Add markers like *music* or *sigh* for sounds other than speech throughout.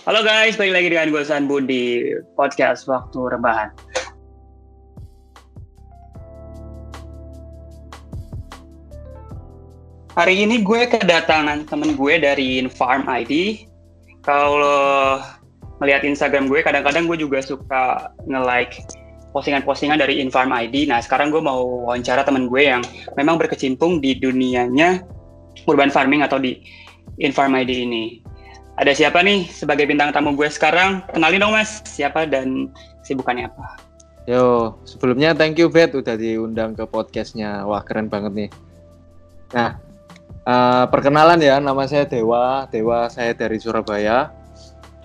Halo guys, balik lagi dengan gue Sanbu di podcast Waktu Rebahan. Hari ini gue kedatangan temen gue dari Farm ID. Kalau melihat Instagram gue, kadang-kadang gue juga suka nge-like postingan-postingan dari Infarm ID. Nah, sekarang gue mau wawancara temen gue yang memang berkecimpung di dunianya urban farming atau di Infarm ID ini. Ada siapa nih sebagai bintang tamu gue sekarang? Kenalin dong mas, siapa dan sibukannya apa? Yo, sebelumnya thank you Bet udah diundang ke podcastnya. Wah keren banget nih. Nah, uh, perkenalan ya, nama saya Dewa. Dewa saya dari Surabaya.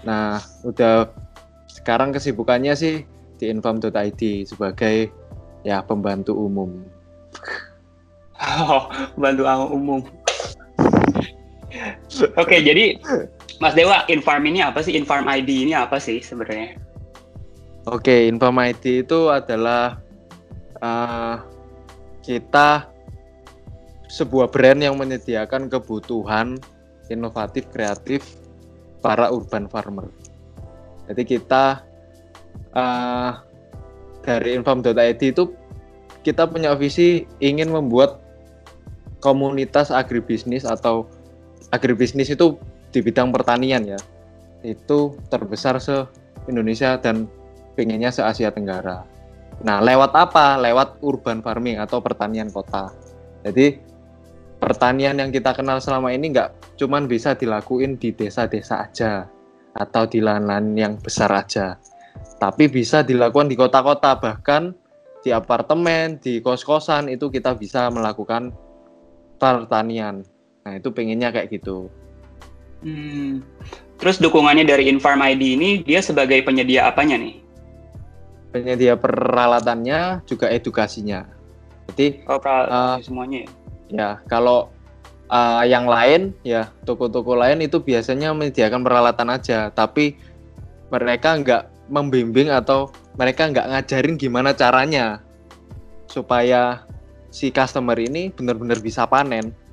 Nah, udah sekarang kesibukannya sih di inform.id sebagai ya pembantu umum. *laughs* Oh, pembantu umum. Oke, jadi Mas Dewa, Inform ini apa sih? Inform ID ini apa sih sebenarnya? Oke, Inform ID itu adalah uh, kita sebuah brand yang menyediakan kebutuhan inovatif kreatif para urban farmer. Jadi kita uh, dari inform.id itu kita punya visi ingin membuat komunitas agribisnis atau agribisnis itu di bidang pertanian ya itu terbesar se Indonesia dan pengennya se Asia Tenggara. Nah, lewat apa? Lewat urban farming atau pertanian kota. Jadi pertanian yang kita kenal selama ini nggak cuman bisa dilakuin di desa-desa aja atau di lahan yang besar aja, tapi bisa dilakukan di kota-kota bahkan di apartemen, di kos-kosan itu kita bisa melakukan pertanian. Nah itu pengennya kayak gitu. Hmm. Terus dukungannya dari Infarm ID ini dia sebagai penyedia apanya nih? Penyedia peralatannya juga edukasinya. Jadi oh, uh, semuanya ya? Ya, kalau uh, yang lain ya toko-toko lain itu biasanya menyediakan peralatan aja, tapi mereka nggak membimbing atau mereka nggak ngajarin gimana caranya supaya si customer ini benar-benar bisa panen.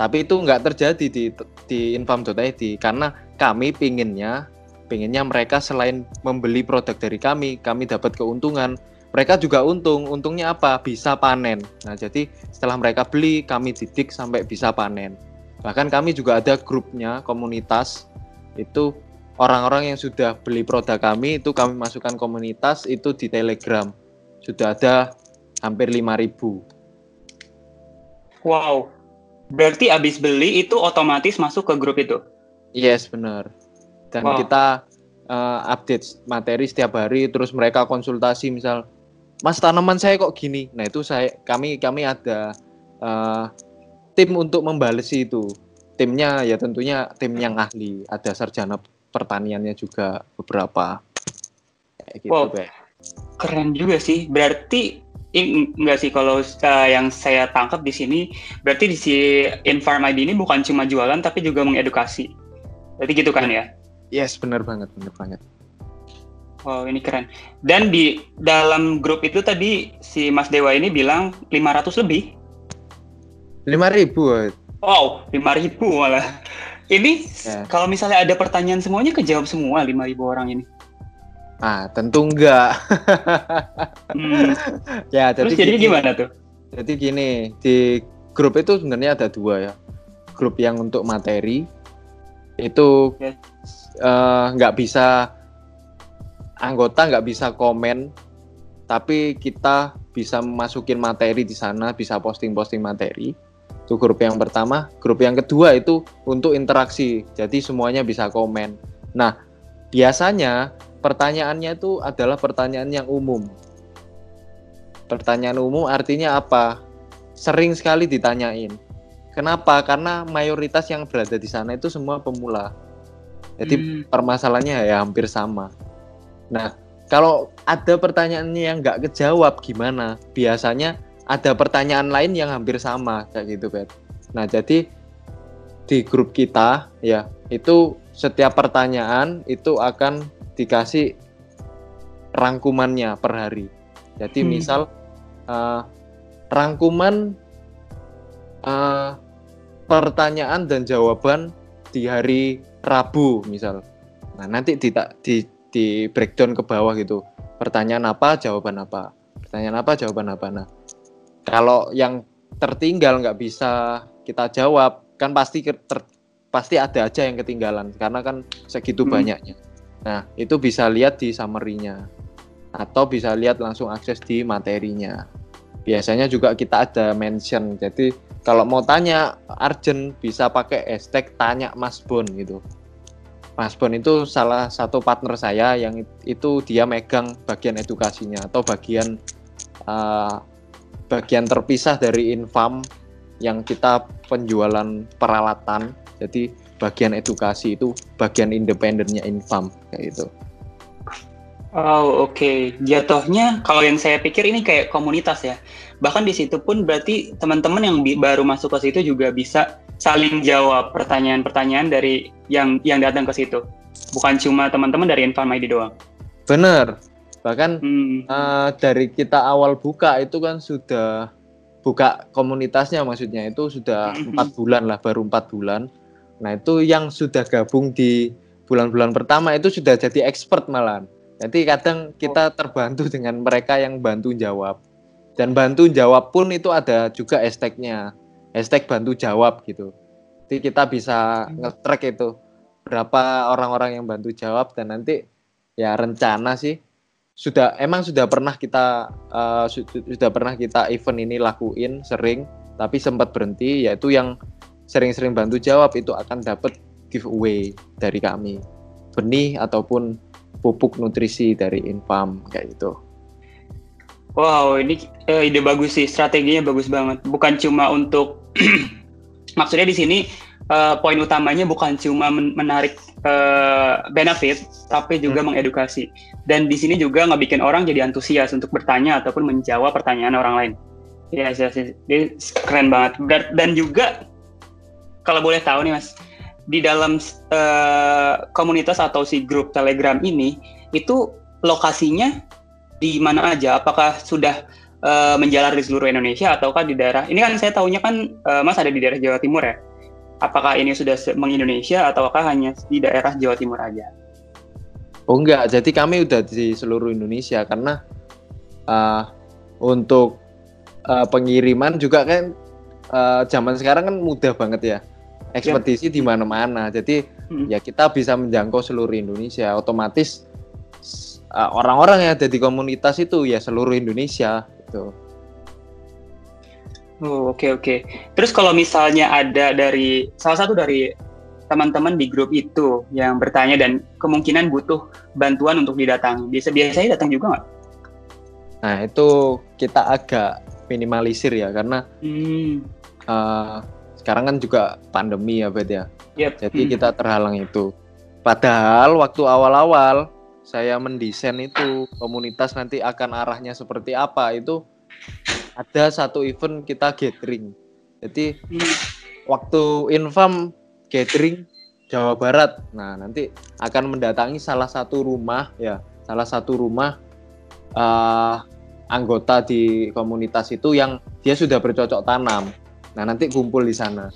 Tapi itu nggak terjadi di di infam.id karena kami pinginnya pinginnya mereka selain membeli produk dari kami, kami dapat keuntungan, mereka juga untung. Untungnya apa? Bisa panen. Nah, jadi setelah mereka beli, kami didik sampai bisa panen. Bahkan kami juga ada grupnya, komunitas. Itu orang-orang yang sudah beli produk kami, itu kami masukkan komunitas, itu di Telegram. Sudah ada hampir 5000 Wow. Berarti habis beli itu otomatis masuk ke grup itu? Yes, benar. Dan wow. kita uh, update materi setiap hari, terus mereka konsultasi misal Mas tanaman saya kok gini. Nah itu saya kami kami ada uh, tim untuk membalesi itu. Timnya ya tentunya tim yang ahli. Ada sarjana pertaniannya juga beberapa. Kayak gitu, wow, keren juga sih. Berarti enggak sih kalau uh, yang saya tangkap di sini berarti di si Infarm ID ini bukan cuma jualan tapi juga mengedukasi. Berarti gitu kan ya? Yes, benar banget, benar banget. Oh ini keren. Dan di dalam grup itu tadi si Mas Dewa ini bilang 500 lebih. 5000. Wow, 5000 malah. Ini ya. kalau misalnya ada pertanyaan semuanya kejawab semua 5000 orang ini. Ah, tentu enggak. hmm. Ya, jadi Terus jadi gini, gimana tuh? Jadi gini, di grup itu sebenarnya ada dua ya. Grup yang untuk materi itu yes. uh, nggak bisa anggota nggak bisa komen, tapi kita bisa masukin materi di sana, bisa posting-posting materi. Itu grup yang pertama. Grup yang kedua itu untuk interaksi, jadi semuanya bisa komen. Nah, biasanya pertanyaannya itu adalah pertanyaan yang umum. Pertanyaan umum artinya apa? Sering sekali ditanyain. Kenapa? Karena mayoritas yang berada di sana itu semua pemula. Jadi hmm. permasalahannya ya hampir sama. Nah, kalau ada pertanyaannya yang nggak kejawab gimana? Biasanya ada pertanyaan lain yang hampir sama kayak gitu, Bet. Nah, jadi di grup kita ya, itu setiap pertanyaan itu akan dikasih rangkumannya per hari. Jadi hmm. misal uh, rangkuman uh, pertanyaan dan jawaban di hari Rabu misal. Nah, nanti di, di, di breakdown ke bawah gitu. Pertanyaan apa, jawaban apa. Pertanyaan apa, jawaban apa. Nah, kalau yang tertinggal nggak bisa kita jawab, kan pasti ter, pasti ada aja yang ketinggalan karena kan segitu hmm. banyaknya. Nah, itu bisa lihat di summary-nya atau bisa lihat langsung akses di materinya. Biasanya juga kita ada mention. Jadi kalau mau tanya Arjen bisa pakai hashtag tanya Mas Bon gitu. Mas Bon itu salah satu partner saya yang itu dia megang bagian edukasinya atau bagian uh, bagian terpisah dari infam yang kita penjualan peralatan. Jadi bagian edukasi itu bagian independennya Infam kayak gitu. Oh oke, okay. jatuhnya kalau yang saya pikir ini kayak komunitas ya. Bahkan di situ pun berarti teman-teman yang baru masuk ke situ juga bisa saling jawab pertanyaan-pertanyaan dari yang yang datang ke situ. Bukan cuma teman-teman dari Infam ID doang. Bener. Bahkan hmm. uh, dari kita awal buka itu kan sudah buka komunitasnya maksudnya itu sudah hmm. empat bulan lah, baru empat bulan Nah itu yang sudah gabung di bulan-bulan pertama itu sudah jadi expert malah. Jadi kadang kita terbantu dengan mereka yang bantu jawab. Dan bantu jawab pun itu ada juga hashtagnya. Hashtag bantu jawab gitu. Jadi kita bisa nge-track itu berapa orang-orang yang bantu jawab dan nanti ya rencana sih sudah emang sudah pernah kita uh, sudah pernah kita event ini lakuin sering tapi sempat berhenti yaitu yang sering-sering bantu jawab itu akan dapat giveaway dari kami benih ataupun pupuk nutrisi dari Infam kayak gitu. Wow, ini uh, ide bagus sih, strateginya bagus banget. Bukan cuma untuk *clears throat* maksudnya di sini uh, poin utamanya bukan cuma men menarik uh, benefit, tapi juga hmm. mengedukasi. Dan di sini juga nggak bikin orang jadi antusias untuk bertanya ataupun menjawab pertanyaan orang lain. Ya, yes, yes, yes. keren banget. Dan juga kalau boleh tahu nih mas, di dalam uh, komunitas atau si grup Telegram ini itu lokasinya di mana aja? Apakah sudah uh, menjalar di seluruh Indonesia ataukah di daerah? Ini kan saya tahunya kan uh, mas ada di daerah Jawa Timur ya. Apakah ini sudah mengindonesia ataukah hanya di daerah Jawa Timur aja? Oh enggak, jadi kami udah di seluruh Indonesia karena uh, untuk uh, pengiriman juga kan uh, zaman sekarang kan mudah banget ya ekspedisi ya. di mana-mana. Jadi hmm. ya kita bisa menjangkau seluruh Indonesia. Otomatis uh, orang-orang yang ada di komunitas itu ya seluruh Indonesia gitu. Oh, oke okay, oke. Okay. Terus kalau misalnya ada dari salah satu dari teman-teman di grup itu yang bertanya dan kemungkinan butuh bantuan untuk didatangi, bisa biasanya datang juga nggak? Nah itu kita agak minimalisir ya karena hmm. Uh, sekarang kan juga pandemi ya Bet ya. Yep. Jadi hmm. kita terhalang itu. Padahal waktu awal-awal saya mendesain itu komunitas nanti akan arahnya seperti apa itu ada satu event kita gathering. Jadi hmm. waktu infam gathering Jawa Barat. Nah, nanti akan mendatangi salah satu rumah ya, salah satu rumah uh, anggota di komunitas itu yang dia sudah bercocok tanam. Nah, nanti kumpul di sana.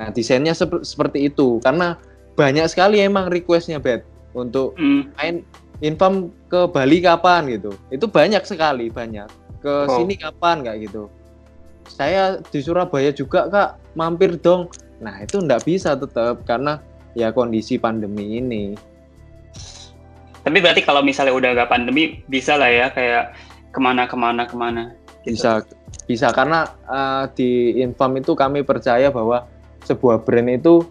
Nah, desainnya sep seperti itu karena banyak sekali emang requestnya bed untuk mm. main infam ke Bali kapan gitu. Itu banyak sekali, banyak. Ke oh. sini kapan kayak gitu. Saya di Surabaya juga Kak, mampir dong. Nah, itu enggak bisa tetap karena ya kondisi pandemi ini. Tapi berarti kalau misalnya udah gak pandemi bisa lah ya kayak ke mana ke mana ke mana. Gitu. Bisa bisa karena uh, di Infam itu kami percaya bahwa sebuah brand itu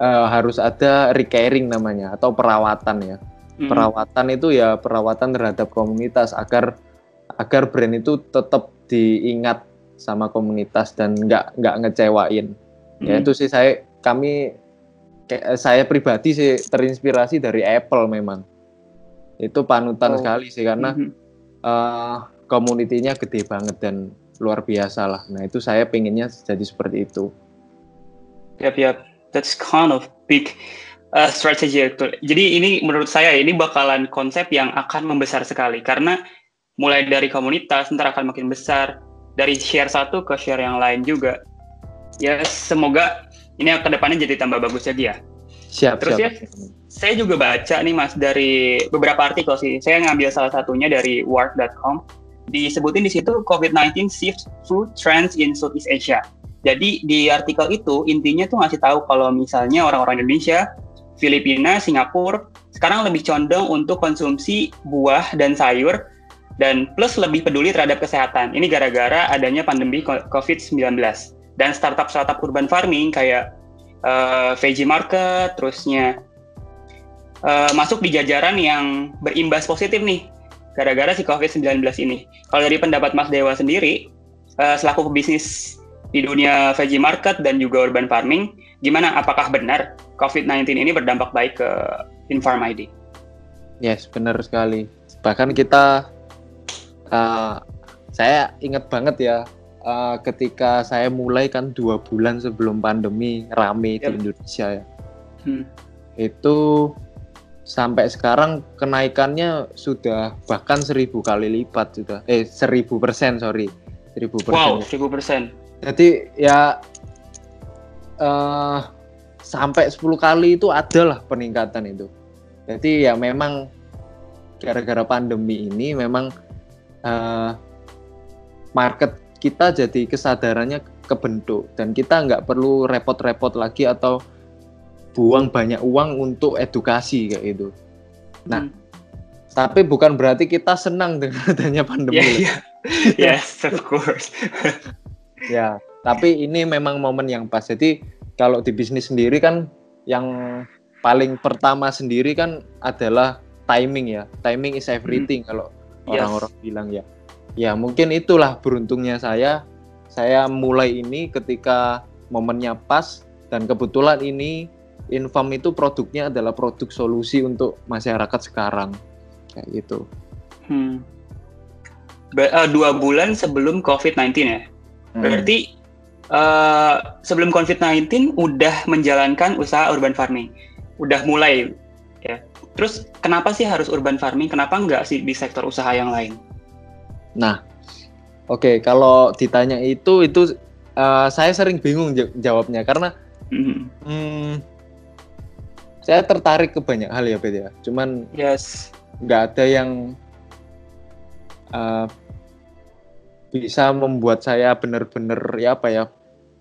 uh, harus ada recurring namanya atau perawatan ya. Hmm. Perawatan itu ya perawatan terhadap komunitas agar agar brand itu tetap diingat sama komunitas dan nggak nggak ngecewain. Ya, hmm. Ya itu sih saya kami saya pribadi sih terinspirasi dari Apple memang. Itu panutan oh. sekali sih karena hmm. uh, komunitinya gede banget dan luar biasa lah. Nah itu saya pengennya jadi seperti itu. Yap, yap. That's kind of big uh, strategy. Jadi ini menurut saya ini bakalan konsep yang akan membesar sekali karena mulai dari komunitas ntar akan makin besar dari share satu ke share yang lain juga. Ya semoga ini ke depannya jadi tambah bagus lagi ya. Siap. Terus siap. ya saya juga baca nih Mas dari beberapa artikel sih. Saya ngambil salah satunya dari work.com. Disebutin di situ COVID-19 shifts food trends in Southeast Asia. Jadi di artikel itu intinya tuh ngasih tahu kalau misalnya orang-orang Indonesia, Filipina, Singapura sekarang lebih condong untuk konsumsi buah dan sayur dan plus lebih peduli terhadap kesehatan. Ini gara-gara adanya pandemi COVID-19. Dan startup-startup urban farming kayak uh, Veggie Market, terusnya uh, masuk di jajaran yang berimbas positif nih gara-gara si COVID-19 ini. Kalau dari pendapat Mas Dewa sendiri, uh, selaku pebisnis di dunia veggie market dan juga urban farming, gimana? Apakah benar COVID-19 ini berdampak baik ke Infarm ID? Yes, benar sekali. Bahkan kita uh, saya ingat banget ya uh, ketika saya mulai kan dua bulan sebelum pandemi rame yep. di Indonesia ya hmm. itu sampai sekarang kenaikannya sudah bahkan seribu kali lipat sudah eh seribu persen sorry. Seribu persen. Wow seribu persen. Jadi ya uh, sampai 10 kali itu adalah peningkatan itu. Jadi ya memang gara-gara pandemi ini memang uh, market kita jadi kesadarannya kebentuk. Dan kita nggak perlu repot-repot lagi atau buang banyak uang untuk edukasi kayak gitu. Nah, hmm. tapi bukan berarti kita senang dengan *laughs* adanya pandemi. Yeah, yeah. *laughs* yes, of course. *laughs* ya, tapi ini memang momen yang pas. Jadi kalau di bisnis sendiri kan yang paling pertama sendiri kan adalah timing ya. Timing is everything hmm. kalau orang-orang yes. bilang ya ya mungkin itulah beruntungnya saya saya mulai ini ketika momennya pas dan kebetulan ini Infam itu produknya adalah produk solusi untuk masyarakat sekarang kayak gitu. Hmm. Uh, dua bulan sebelum COVID-19 ya. Hmm. Berarti uh, sebelum COVID-19 udah menjalankan usaha urban farming, udah mulai ya. Terus kenapa sih harus urban farming? Kenapa enggak sih di sektor usaha yang lain? Nah, oke okay, kalau ditanya itu itu uh, saya sering bingung jawabnya karena mm-hmm. hmm, saya tertarik ke banyak hal ya Bet ya. Cuman yes nggak ada yang uh, bisa membuat saya benar-benar ya apa ya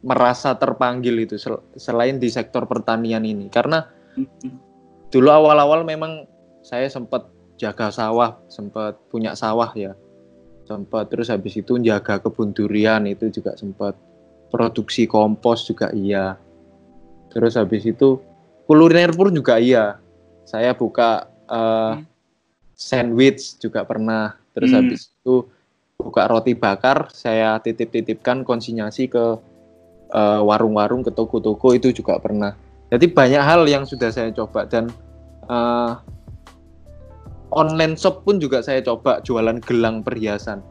merasa terpanggil itu sel selain di sektor pertanian ini karena mm-hmm dulu awal-awal memang saya sempat jaga sawah, sempat punya sawah ya. Sempat terus habis itu jaga kebun durian itu juga sempat produksi kompos juga iya. Terus habis itu kuliner pun juga iya. Saya buka uh, sandwich juga pernah. Terus hmm. habis itu buka roti bakar, saya titip-titipkan konsinyasi ke uh, warung-warung, ke toko-toko itu juga pernah. Jadi banyak hal yang sudah saya coba dan uh, online shop pun juga saya coba jualan gelang perhiasan.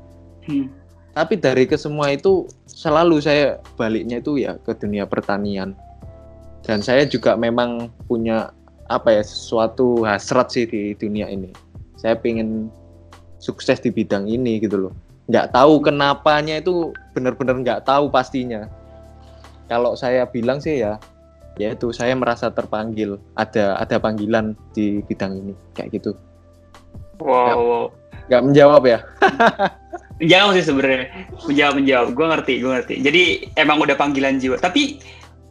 Hmm. Tapi dari ke semua itu selalu saya baliknya itu ya ke dunia pertanian. Dan saya juga memang punya apa ya sesuatu hasrat sih di dunia ini. Saya pengen sukses di bidang ini gitu loh. Nggak tahu kenapanya itu benar-benar nggak tahu pastinya. Kalau saya bilang sih ya yaitu saya merasa terpanggil ada ada panggilan di bidang ini kayak gitu. Wow nggak menjawab ya? Menjawab sih sebenarnya. Menjawab menjawab. Gue ngerti gue ngerti. Jadi emang udah panggilan jiwa. Tapi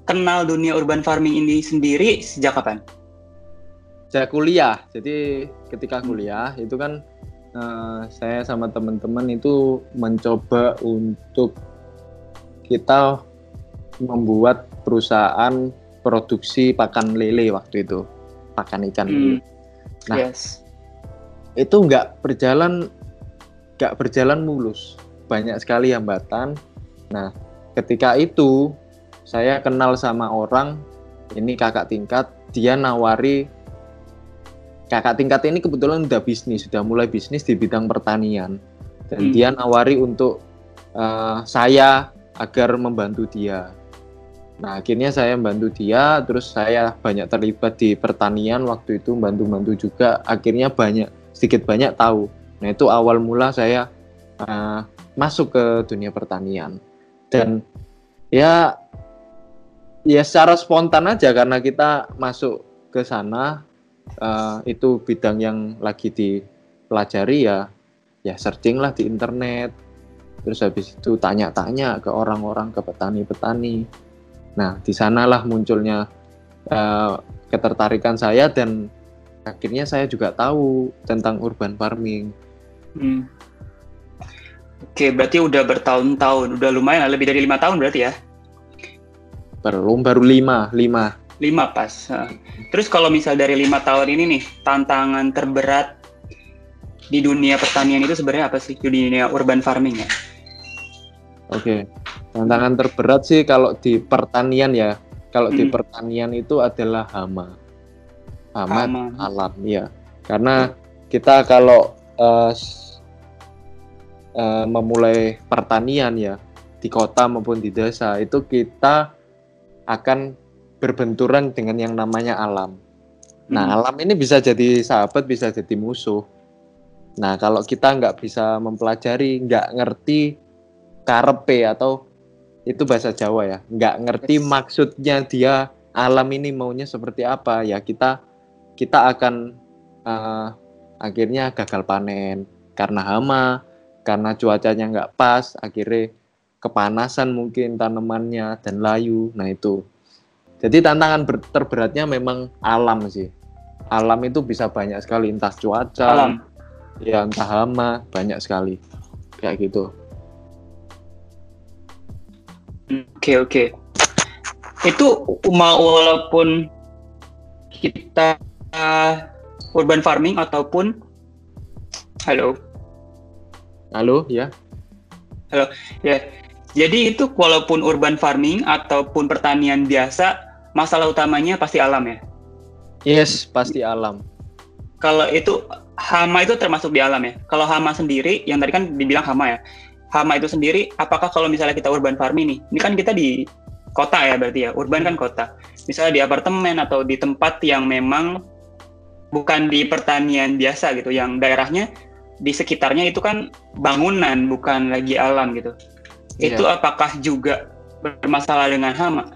kenal dunia urban farming ini sendiri sejak kapan sejak kuliah jadi ketika kuliah itu kan uh, saya sama teman-teman itu mencoba untuk kita membuat perusahaan produksi pakan lele waktu itu pakan ikan hmm. Nah, yes. itu nggak berjalan nggak berjalan mulus, banyak sekali hambatan. Nah, ketika itu saya kenal sama orang, ini kakak tingkat, dia nawari kakak tingkat ini kebetulan udah bisnis, sudah mulai bisnis di bidang pertanian, dan hmm. dia nawari untuk uh, saya agar membantu dia Nah akhirnya saya membantu dia, terus saya banyak terlibat di pertanian waktu itu bantu-bantu juga. Akhirnya banyak sedikit banyak tahu. Nah itu awal mula saya uh, masuk ke dunia pertanian dan ya ya secara spontan aja karena kita masuk ke sana uh, itu bidang yang lagi dipelajari ya ya searching lah di internet terus habis itu tanya-tanya ke orang-orang ke petani-petani nah di sanalah munculnya uh, ketertarikan saya dan akhirnya saya juga tahu tentang urban farming hmm. Oke, berarti udah bertahun-tahun, udah lumayan lebih dari lima tahun berarti ya? Belum, baru lima, lima. Lima pas. Terus kalau misal dari lima tahun ini nih, tantangan terberat di dunia pertanian itu sebenarnya apa sih? Di dunia urban farming ya? Oke, tantangan terberat sih kalau di pertanian ya. Kalau hmm. di pertanian itu adalah hama. Hama, hama. alam ya. Karena kita kalau uh, uh, memulai pertanian ya di kota maupun di desa itu kita akan berbenturan dengan yang namanya alam. Nah, hmm. alam ini bisa jadi sahabat, bisa jadi musuh. Nah, kalau kita nggak bisa mempelajari, nggak ngerti karepe atau itu bahasa Jawa ya, nggak ngerti yes. maksudnya dia alam ini maunya seperti apa, ya kita kita akan uh, akhirnya gagal panen karena hama, karena cuacanya nggak pas akhirnya kepanasan mungkin tanamannya dan layu. Nah itu. Jadi tantangan terberatnya memang alam sih. Alam itu bisa banyak sekali entah cuaca alam. ya entah hama banyak sekali. Kayak gitu. Oke oke. Itu mau walaupun kita uh, urban farming ataupun halo? Halo, ya. Halo, ya. Jadi itu walaupun urban farming ataupun pertanian biasa, masalah utamanya pasti alam ya? Yes, pasti alam. Kalau itu hama itu termasuk di alam ya? Kalau hama sendiri, yang tadi kan dibilang hama ya. Hama itu sendiri, apakah kalau misalnya kita urban farming nih, ini kan kita di kota ya berarti ya, urban kan kota. Misalnya di apartemen atau di tempat yang memang bukan di pertanian biasa gitu, yang daerahnya di sekitarnya itu kan bangunan bukan lagi alam gitu. Yeah. Itu apakah juga bermasalah dengan hama?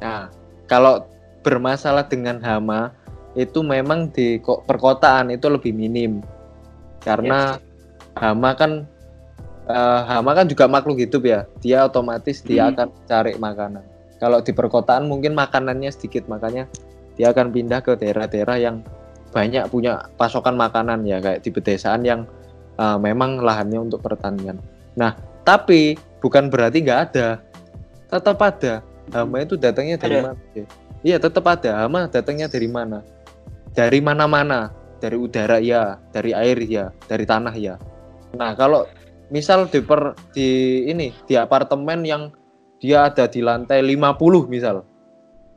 Nah, kalau bermasalah dengan hama itu memang di perkotaan itu lebih minim karena yes. hama kan uh, hama kan juga makhluk hidup ya dia otomatis dia hmm. akan cari makanan kalau di perkotaan mungkin makanannya sedikit makanya dia akan pindah ke daerah-daerah yang banyak punya pasokan makanan ya kayak di pedesaan yang uh, memang lahannya untuk pertanian. Nah, tapi bukan berarti nggak ada, tetap ada. Hama itu datangnya dari ada. mana? Iya, tetap ada. Hama datangnya dari mana? Dari mana-mana. Dari udara ya, dari air ya, dari tanah ya. Nah, kalau misal di per, di ini di apartemen yang dia ada di lantai 50 misal.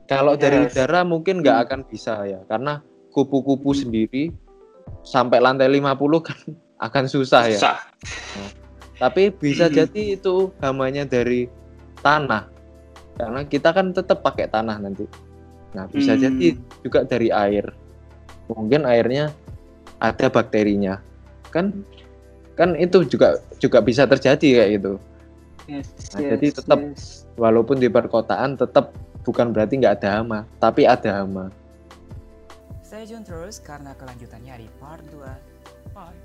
Kalau yes. dari udara mungkin nggak hmm. akan bisa ya, karena kupu-kupu hmm. sendiri sampai lantai 50 kan *laughs* akan susah, ya. susah. ya. Nah, tapi bisa hmm. jadi itu hamanya dari tanah. Karena kita kan tetap pakai tanah nanti. Nah, bisa hmm. jadi juga dari air. Mungkin airnya ada bakterinya. Kan kan itu juga juga bisa terjadi kayak gitu. Yes, nah, yes, jadi tetap yes. walaupun di perkotaan tetap bukan berarti nggak ada hama, tapi ada hama. Stay tune terus karena kelanjutannya di part 2. Bye.